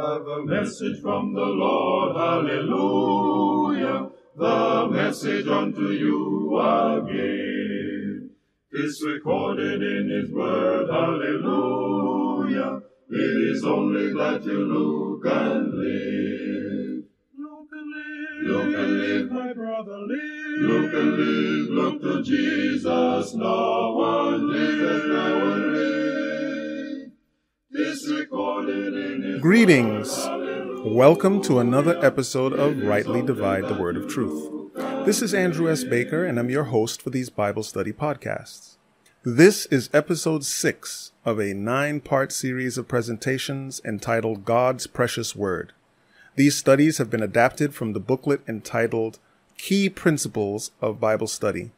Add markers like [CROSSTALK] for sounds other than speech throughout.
have a message from the Lord, hallelujah. The message unto you I give. It's recorded in His word, hallelujah. It is only that you look and live. Look and live, Look and live. my brother, live. Look and live, look to Jesus now and live, now and live. Greetings. Welcome to another episode of Rightly Divide the Word of Truth. This is Andrew S. Baker, and I'm your host for these Bible study podcasts. This is episode six of a nine part series of presentations entitled God's Precious Word. These studies have been adapted from the booklet entitled Key Principles of Bible Study,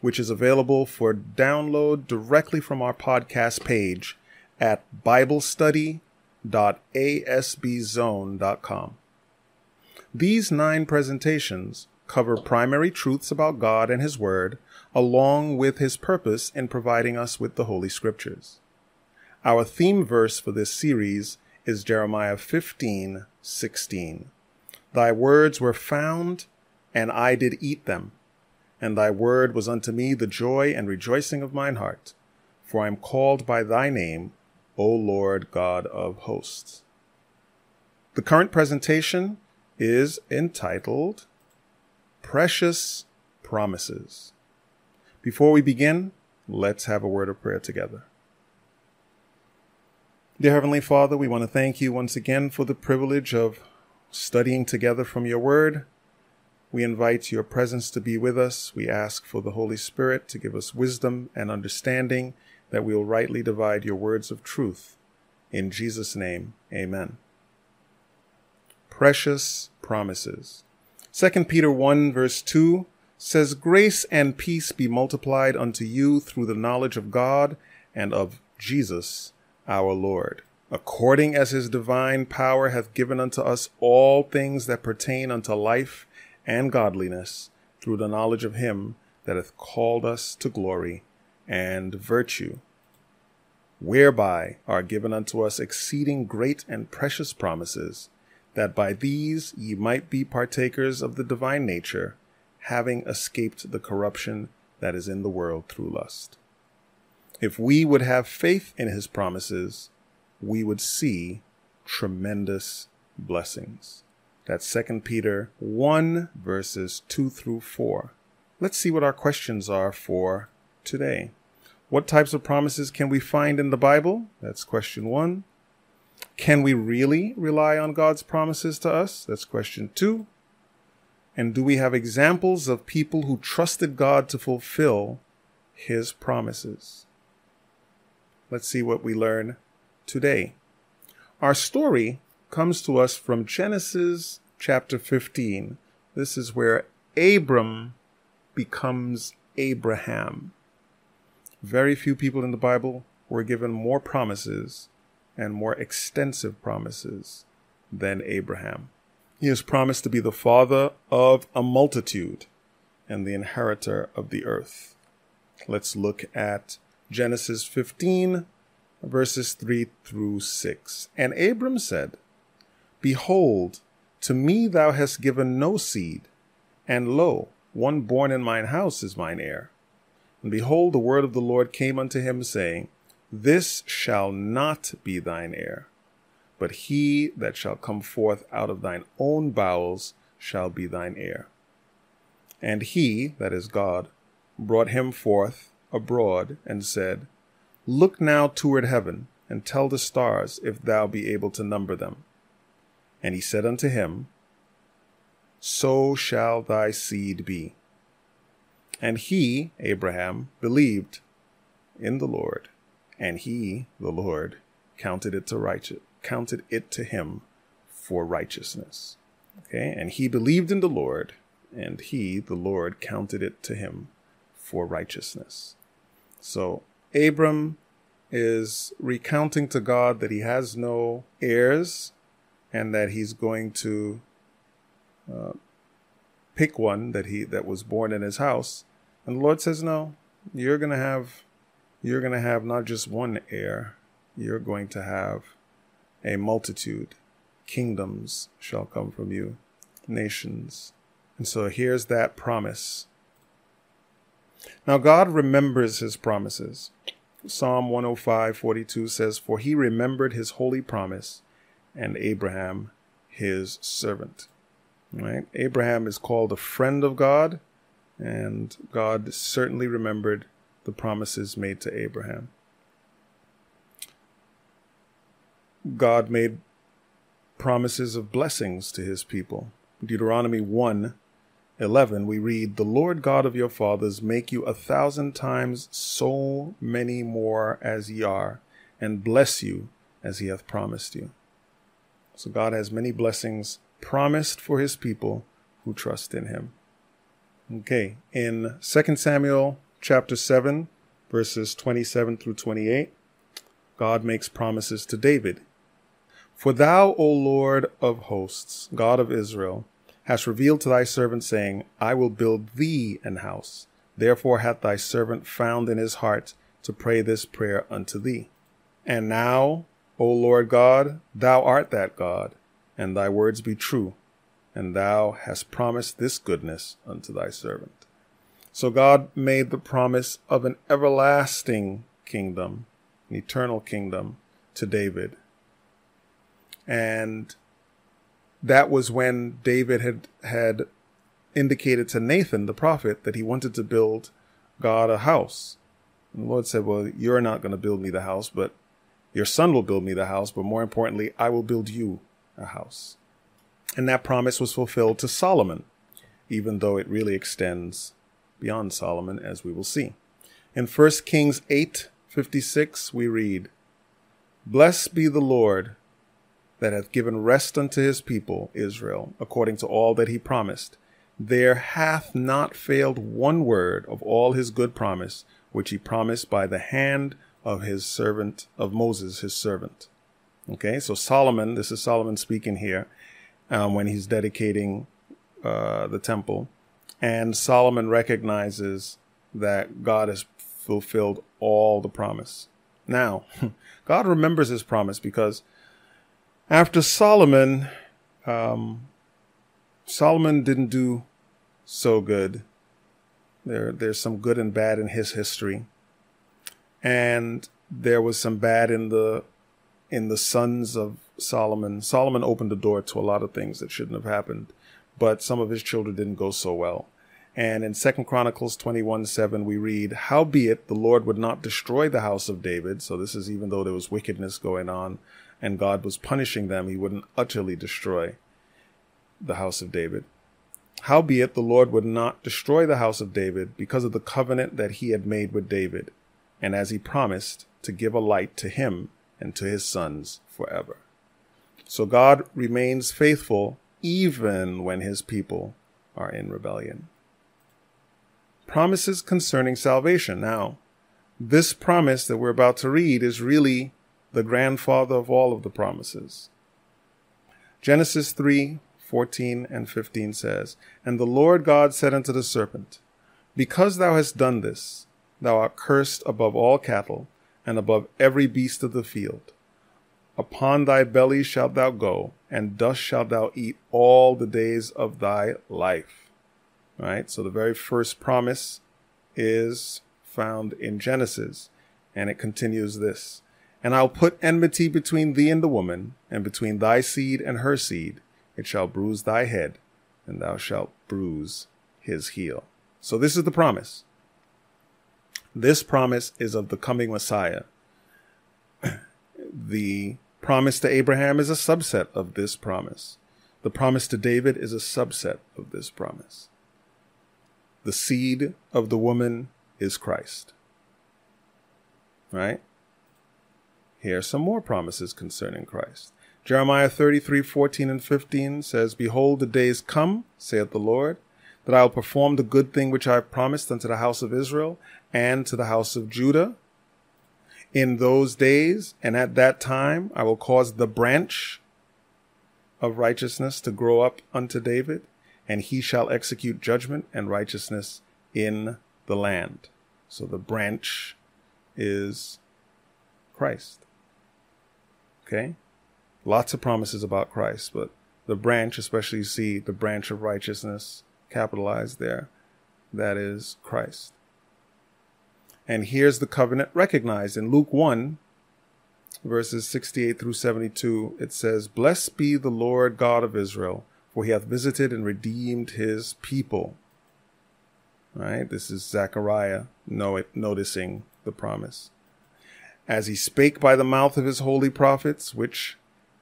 which is available for download directly from our podcast page at biblestudy.asbzone.com. These nine presentations cover primary truths about God and His Word, along with His purpose in providing us with the Holy Scriptures. Our theme verse for this series is Jeremiah 15 16. Thy words were found, and I did eat them, and thy word was unto me the joy and rejoicing of mine heart. For I am called by thy name, O Lord God of hosts. The current presentation is entitled Precious Promises. Before we begin, let's have a word of prayer together. Dear Heavenly Father, we want to thank you once again for the privilege of studying together from your word. We invite your presence to be with us. We ask for the Holy Spirit to give us wisdom and understanding that we will rightly divide your words of truth. In Jesus' name, amen. Precious promises. 2 Peter 1 verse 2 says, Grace and peace be multiplied unto you through the knowledge of God and of Jesus our Lord, according as his divine power hath given unto us all things that pertain unto life and godliness, through the knowledge of him that hath called us to glory and virtue, whereby are given unto us exceeding great and precious promises, that by these ye might be partakers of the divine nature, having escaped the corruption that is in the world through lust. If we would have faith in his promises, we would see tremendous blessings. That's 2 Peter 1 verses 2 through 4. Let's see what our questions are for today. What types of promises can we find in the Bible? That's question 1. Can we really rely on God's promises to us? That's question 2. And do we have examples of people who trusted God to fulfill his promises? Let's see what we learn today. Our story comes to us from Genesis chapter 15. This is where Abram becomes Abraham. Very few people in the Bible were given more promises and more extensive promises than Abraham. He is promised to be the father of a multitude and the inheritor of the earth. Let's look at Genesis 15, verses 3 through 6. And Abram said, Behold, to me thou hast given no seed, and lo, one born in mine house is mine heir. And behold, the word of the Lord came unto him, saying, This shall not be thine heir, but he that shall come forth out of thine own bowels shall be thine heir. And he, that is God, brought him forth abroad, and said, Look now toward heaven, and tell the stars if thou be able to number them. And he said unto him, So shall thy seed be. And he, Abraham, believed in the Lord, and he, the Lord, counted it to righteous, counted it to him for righteousness. Okay, and he believed in the Lord, and he, the Lord, counted it to him for righteousness. So Abram is recounting to God that he has no heirs and that he's going to uh, pick one that he that was born in his house. And the Lord says, "No, you're going to have you're going to have not just one heir, you're going to have a multitude. kingdoms shall come from you, nations. And so here's that promise. Now God remembers his promises. Psalm 105:42 says, For he remembered his holy promise and Abraham his servant. Right? Abraham is called a friend of God, and God certainly remembered the promises made to Abraham. God made promises of blessings to his people. Deuteronomy 1 11, we read, The Lord God of your fathers make you a thousand times so many more as ye are, and bless you as he hath promised you. So God has many blessings promised for his people who trust in him. Okay, in 2 Samuel chapter 7, verses 27 through 28, God makes promises to David. For thou, O Lord of hosts, God of Israel, hast revealed to thy servant, saying, I will build thee an house. Therefore hath thy servant found in his heart to pray this prayer unto thee. And now, O Lord God, thou art that God, and thy words be true, and thou hast promised this goodness unto thy servant. So God made the promise of an everlasting kingdom, an eternal kingdom to David. And that was when David had had indicated to Nathan the prophet that he wanted to build God a house. And the Lord said, "Well, you're not going to build me the house, but your son will build me the house, but more importantly, I will build you a house." And that promise was fulfilled to Solomon, even though it really extends beyond Solomon as we will see. In 1 Kings 8:56 we read, "Blessed be the Lord that hath given rest unto his people Israel, according to all that he promised. There hath not failed one word of all his good promise, which he promised by the hand of his servant, of Moses, his servant. Okay, so Solomon, this is Solomon speaking here um, when he's dedicating uh, the temple. And Solomon recognizes that God has fulfilled all the promise. Now, [LAUGHS] God remembers his promise because after Solomon, um, Solomon didn't do so good. There, there's some good and bad in his history, and there was some bad in the in the sons of Solomon. Solomon opened the door to a lot of things that shouldn't have happened, but some of his children didn't go so well. And in Second Chronicles 21 7, we read, Howbeit the Lord would not destroy the house of David. So this is even though there was wickedness going on and God was punishing them, he wouldn't utterly destroy the house of David. Howbeit, the Lord would not destroy the house of David because of the covenant that he had made with David, and as he promised to give a light to him and to his sons forever. So God remains faithful even when his people are in rebellion. Promises concerning salvation. Now, this promise that we're about to read is really the grandfather of all of the promises. Genesis 3 14 and 15 says, And the Lord God said unto the serpent, Because thou hast done this, thou art cursed above all cattle, and above every beast of the field. Upon thy belly shalt thou go, and dust shalt thou eat all the days of thy life. Right? So the very first promise is found in Genesis, and it continues this and I'll put enmity between thee and the woman, and between thy seed and her seed. It shall bruise thy head, and thou shalt bruise his heel. So this is the promise. This promise is of the coming Messiah. the promise to Abraham is a subset of this promise. The promise to David is a subset of this promise. The seed of the woman is Christ. Right? Here are some more promises concerning Christ. Jeremiah 33, 14 and 15 says, Behold, the days come, saith the Lord, that I will perform the good thing which I have promised unto the house of Israel and to the house of Judah. In those days and at that time I will cause the branch of righteousness to grow up unto David, and he shall execute judgment and righteousness in the land. So the branch is Christ. Okay? Lots of promises about Christ, but the branch, especially you see the branch of righteousness capitalized there, that is Christ. And here's the covenant recognized in Luke 1, verses 68 through 72. It says, Blessed be the Lord God of Israel, for he hath visited and redeemed his people. Right? This is Zechariah noticing the promise. As he spake by the mouth of his holy prophets, which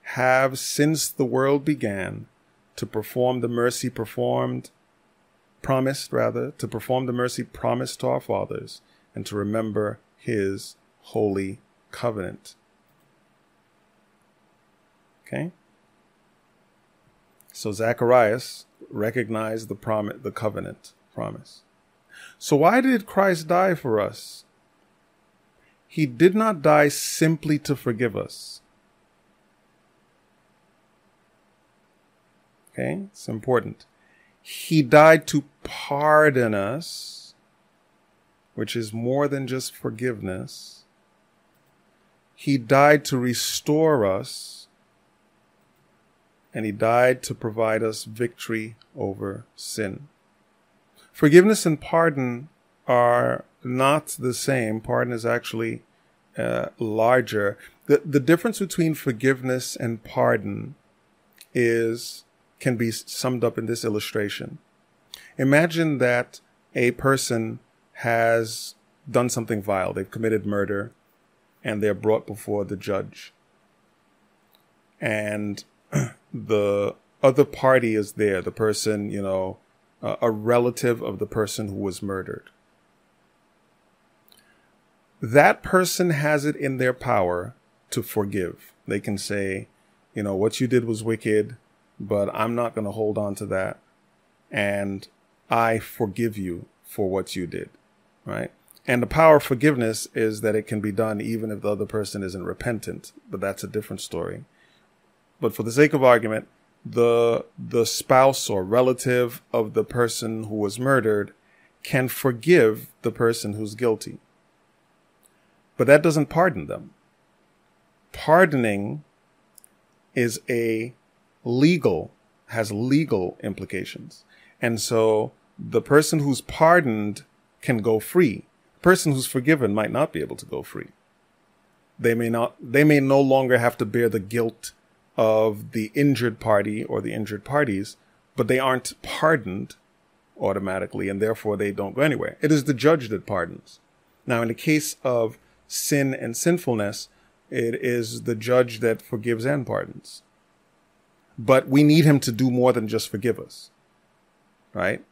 have since the world began to perform the mercy performed, promised rather, to perform the mercy promised to our fathers and to remember his holy covenant. Okay? So Zacharias recognized the promise, the covenant promise. So why did Christ die for us? He did not die simply to forgive us. Okay? It's important. He died to pardon us, which is more than just forgiveness. He died to restore us, and he died to provide us victory over sin. Forgiveness and pardon are not the same. Pardon is actually uh, larger. The, the difference between forgiveness and pardon is can be summed up in this illustration. Imagine that a person has done something vile. They've committed murder and they're brought before the judge. And [CLEARS THROAT] the other party is there, the person, you know, uh, a relative of the person who was murdered. That person has it in their power to forgive. They can say, you know, what you did was wicked, but I'm not going to hold on to that. And I forgive you for what you did. Right. And the power of forgiveness is that it can be done even if the other person isn't repentant, but that's a different story. But for the sake of argument, the the spouse or relative of the person who was murdered can forgive the person who's guilty. But that doesn't pardon them. Pardoning is a legal has legal implications. And so the person who's pardoned can go free. The person who's forgiven might not be able to go free. They may not they may no longer have to bear the guilt of the injured party or the injured parties, but they aren't pardoned automatically, and therefore they don't go anywhere. It is the judge that pardons. Now, in the case of sin and sinfulness, it is the judge that forgives and pardons. But we need him to do more than just forgive us, right?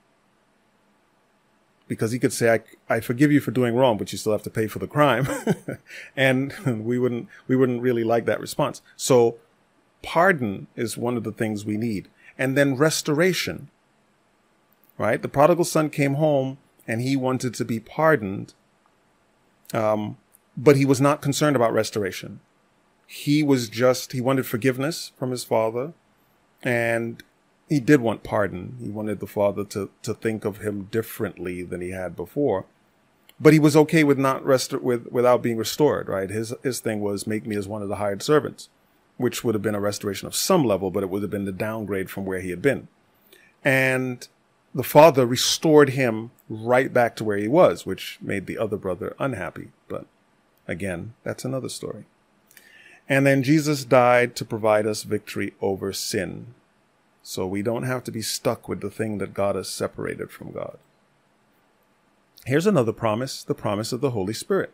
Because he could say, I, I forgive you for doing wrong, but you still have to pay for the crime. [LAUGHS] and [LAUGHS] we wouldn't, we wouldn't really like that response. So pardon is one of the things we need. And then restoration, right? The prodigal son came home and he wanted to be pardoned. Um, but he was not concerned about restoration. He was just, he wanted forgiveness from his father and he did want pardon. He wanted the father to, to think of him differently than he had before. But he was okay with not rest with without being restored, right? His his thing was make me as one of the hired servants which would have been a restoration of some level, but it would have been the downgrade from where he had been. And the father restored him right back to where he was, which made the other brother unhappy. But again, that's another story. And then Jesus died to provide us victory over sin. So we don't have to be stuck with the thing that God has separated from God. Here's another promise, the promise of the Holy Spirit.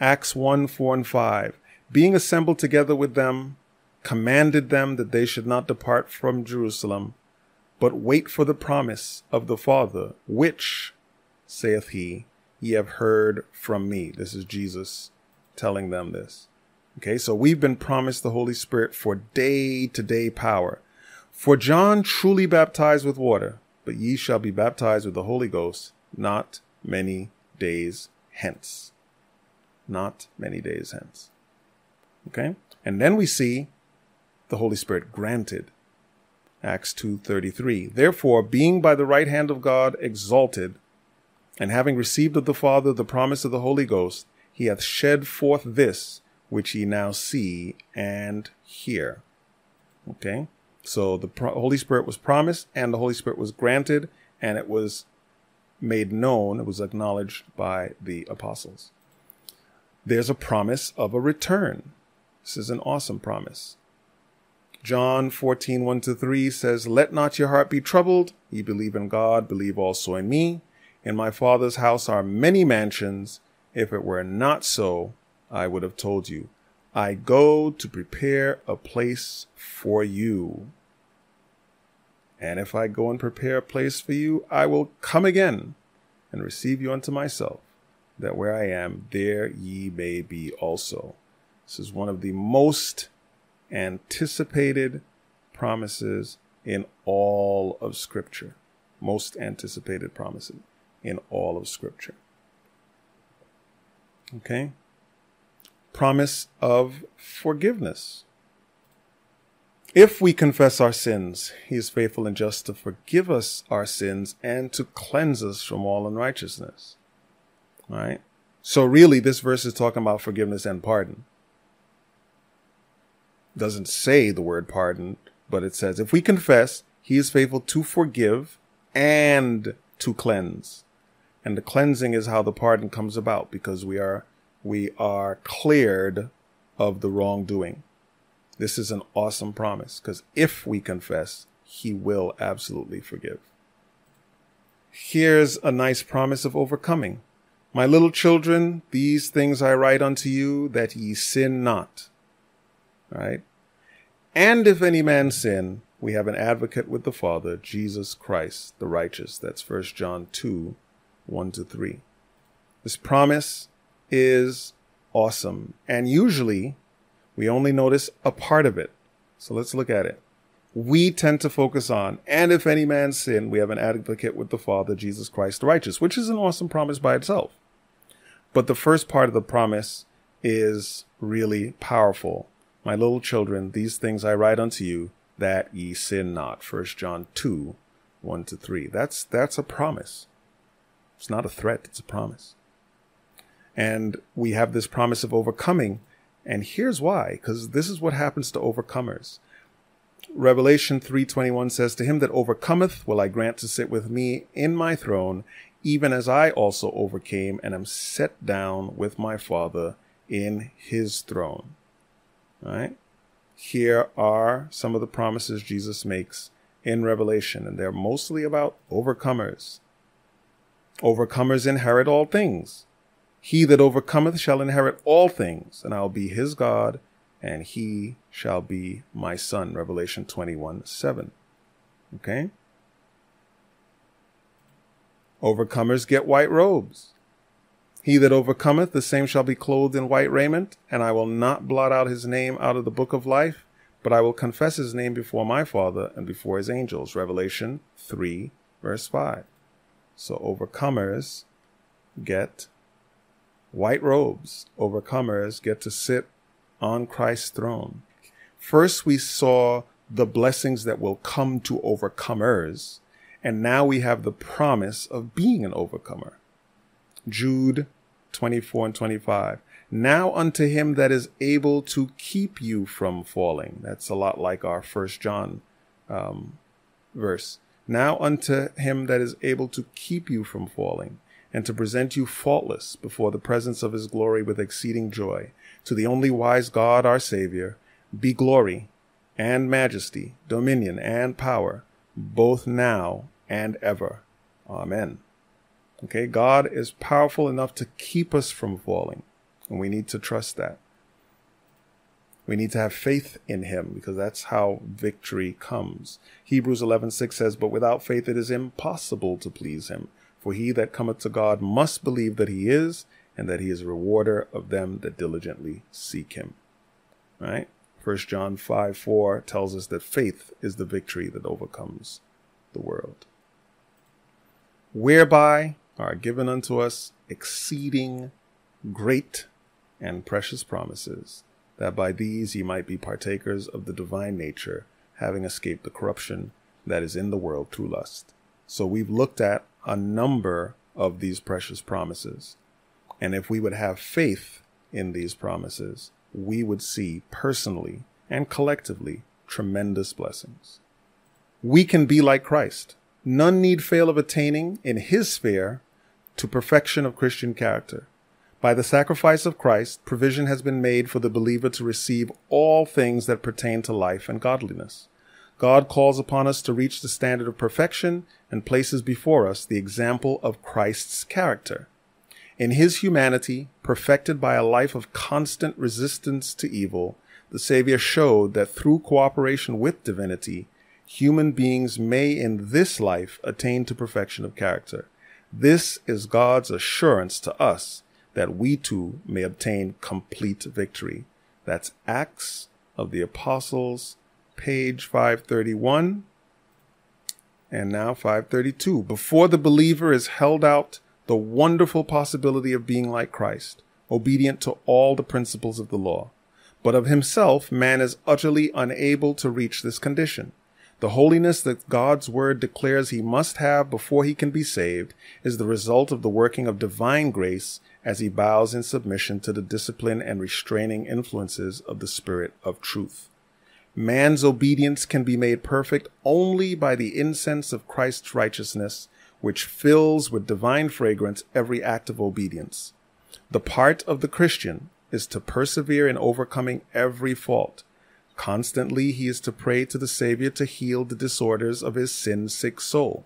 Acts 1, 4, and 5 being assembled together with them, commanded them that they should not depart from Jerusalem, but wait for the promise of the Father, which, saith he, ye have heard from me. This is Jesus telling them this. Okay, so we've been promised the Holy Spirit for day to day power. For John truly baptized with water, but ye shall be baptized with the Holy Ghost not many days hence. Not many days hence. Okay? And then we see the Holy Spirit granted. Acts 2:33. Therefore, being by the right hand of God exalted, and having received of the Father the promise of the Holy Ghost, he hath shed forth this which ye now see and hear. Okay. So the pro- Holy Spirit was promised and the Holy Spirit was granted and it was made known, it was acknowledged by the apostles. There's a promise of a return. This is an awesome promise. John 14, 1 to 3 says, Let not your heart be troubled. Ye believe in God, believe also in me. In my Father's house are many mansions. If it were not so, I would have told you. I go to prepare a place for you. And if I go and prepare a place for you, I will come again and receive you unto myself, that where I am, there ye may be also. This is one of the most anticipated promises in all of Scripture. Most anticipated promises in all of Scripture. Okay? Promise of forgiveness. If we confess our sins, he is faithful and just to forgive us our sins and to cleanse us from all unrighteousness. All right? So really, this verse is talking about forgiveness and pardon. Doesn't say the word pardon, but it says, if we confess, he is faithful to forgive and to cleanse. And the cleansing is how the pardon comes about because we are, we are cleared of the wrongdoing. This is an awesome promise because if we confess, he will absolutely forgive. Here's a nice promise of overcoming. My little children, these things I write unto you that ye sin not. Right? And if any man sin, we have an advocate with the Father, Jesus Christ, the righteous. That's 1 John 2, 1 to 3. This promise is awesome. And usually we only notice a part of it. So let's look at it. We tend to focus on, and if any man sin, we have an advocate with the Father, Jesus Christ the righteous, which is an awesome promise by itself. But the first part of the promise is really powerful. My little children, these things I write unto you, that ye sin not. 1 John 2, 1 to 3. That's, that's a promise. It's not a threat, it's a promise. And we have this promise of overcoming and here's why, because this is what happens to overcomers. Revelation 3:21 says to him that overcometh will I grant to sit with me in my throne even as I also overcame and am set down with my Father in his throne. All right? Here are some of the promises Jesus makes in Revelation and they're mostly about overcomers. Overcomers inherit all things. He that overcometh shall inherit all things, and I'll be his God, and he shall be my son. Revelation 21 7. Okay? Overcomers get white robes. He that overcometh, the same shall be clothed in white raiment, and I will not blot out his name out of the book of life, but I will confess his name before my Father and before his angels. Revelation 3, verse 5. So overcomers get white robes, overcomers, get to sit on Christ's throne. First, we saw the blessings that will come to overcomers, and now we have the promise of being an overcomer. Jude 24 and 25. Now unto him that is able to keep you from falling. That's a lot like our first John um, verse. Now unto him that is able to keep you from falling and to present you faultless before the presence of his glory with exceeding joy. To the only wise God, our Savior, be glory and majesty, dominion and power, both now and ever. Amen. Okay, God is powerful enough to keep us from falling, and we need to trust that. We need to have faith in him because that's how victory comes. Hebrews 11:6 says, "But without faith it is impossible to please him, for he that cometh to God must believe that he is, and that he is a rewarder of them that diligently seek him. Right? First John 5 4 tells us that faith is the victory that overcomes the world. Whereby are given unto us exceeding great and precious promises, that by these ye might be partakers of the divine nature, having escaped the corruption that is in the world through lust. So we've looked at a number of these precious promises. And if we would have faith in these promises, we would see personally and collectively tremendous blessings. We can be like Christ. None need fail of attaining in his sphere to perfection of Christian character. By the sacrifice of Christ, provision has been made for the believer to receive all things that pertain to life and godliness. God calls upon us to reach the standard of perfection and places before us the example of Christ's character. In his humanity, perfected by a life of constant resistance to evil, the Savior showed that through cooperation with divinity, human beings may in this life attain to perfection of character. This is God's assurance to us that we too may obtain complete victory. That's Acts of the Apostles, page 531 and now 532. Before the believer is held out the wonderful possibility of being like Christ, obedient to all the principles of the law. But of himself, man is utterly unable to reach this condition. The holiness that God's word declares he must have before he can be saved is the result of the working of divine grace as he bows in submission to the discipline and restraining influences of the Spirit of truth. Man's obedience can be made perfect only by the incense of Christ's righteousness, which fills with divine fragrance every act of obedience. The part of the Christian is to persevere in overcoming every fault, Constantly he is to pray to the Savior to heal the disorders of his sin sick soul.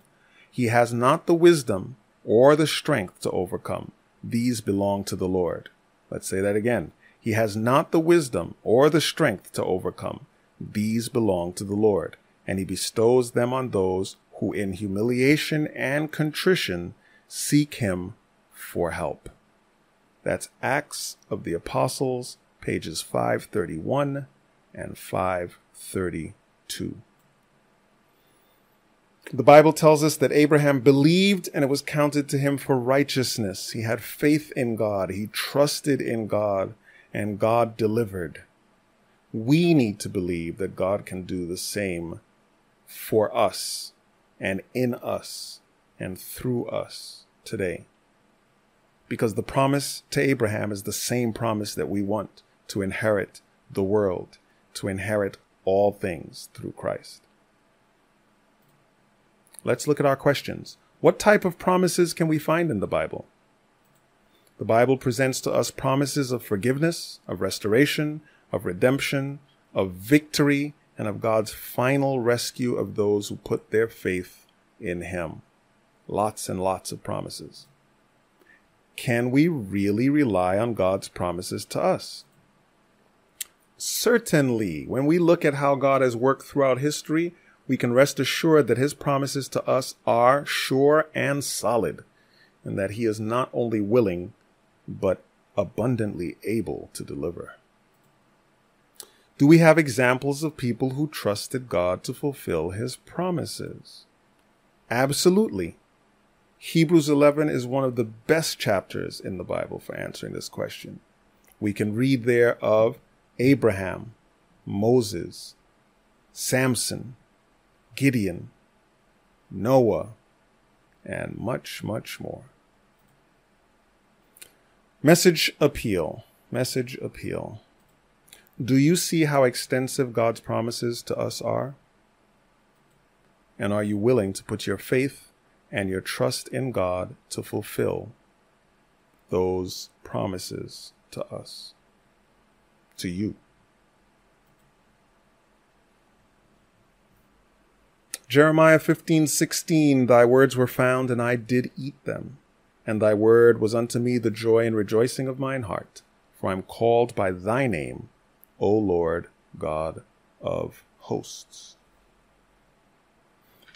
He has not the wisdom or the strength to overcome. These belong to the Lord. Let's say that again. He has not the wisdom or the strength to overcome. These belong to the Lord, and he bestows them on those who in humiliation and contrition seek him for help. That's Acts of the Apostles, pages 531 and 532. The Bible tells us that Abraham believed and it was counted to him for righteousness. He had faith in God. He trusted in God and God delivered. We need to believe that God can do the same for us and in us and through us today. Because the promise to Abraham is the same promise that we want to inherit the world to inherit all things through Christ. Let's look at our questions. What type of promises can we find in the Bible? The Bible presents to us promises of forgiveness, of restoration, of redemption, of victory, and of God's final rescue of those who put their faith in Him. Lots and lots of promises. Can we really rely on God's promises to us? Certainly, when we look at how God has worked throughout history, we can rest assured that his promises to us are sure and solid, and that he is not only willing, but abundantly able to deliver. Do we have examples of people who trusted God to fulfill his promises? Absolutely. Hebrews 11 is one of the best chapters in the Bible for answering this question. We can read there of Abraham, Moses, Samson, Gideon, Noah, and much, much more. Message appeal. Message appeal. Do you see how extensive God's promises to us are? And are you willing to put your faith and your trust in God to fulfill those promises to us? to you. Jeremiah 15:16 Thy words were found and I did eat them and thy word was unto me the joy and rejoicing of mine heart for I am called by thy name O Lord God of hosts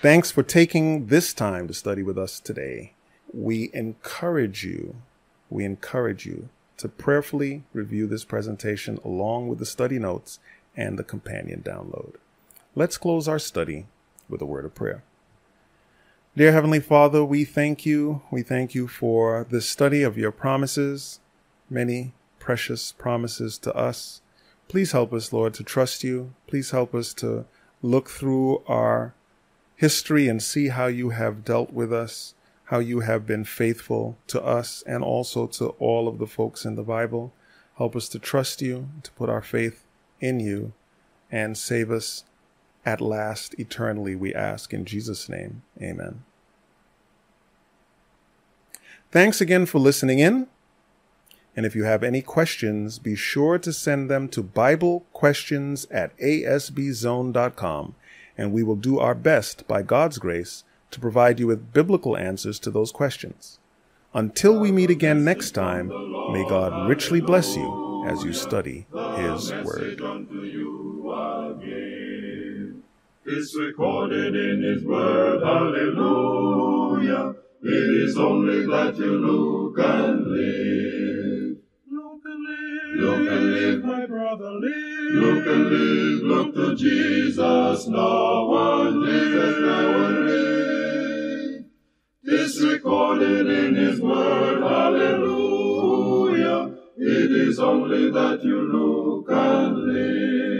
Thanks for taking this time to study with us today. We encourage you, we encourage you to prayerfully review this presentation along with the study notes and the companion download. Let's close our study with a word of prayer. Dear Heavenly Father, we thank you. We thank you for the study of your promises, many precious promises to us. Please help us, Lord, to trust you. Please help us to look through our history and see how you have dealt with us how you have been faithful to us and also to all of the folks in the Bible. Help us to trust you, to put our faith in you, and save us at last eternally, we ask in Jesus' name. Amen. Thanks again for listening in. And if you have any questions, be sure to send them to BibleQuestions at asbzone.com, and we will do our best, by God's grace, to provide you with biblical answers to those questions. Until we meet again next time, may God richly bless you as you study His Word. It's recorded in His Word, hallelujah. It is only that you look and live. Look and live. My brother, live. Look and live, look to Jesus now one Jesus now and live. It's recorded in His Word, hallelujah. It is only that you look and live.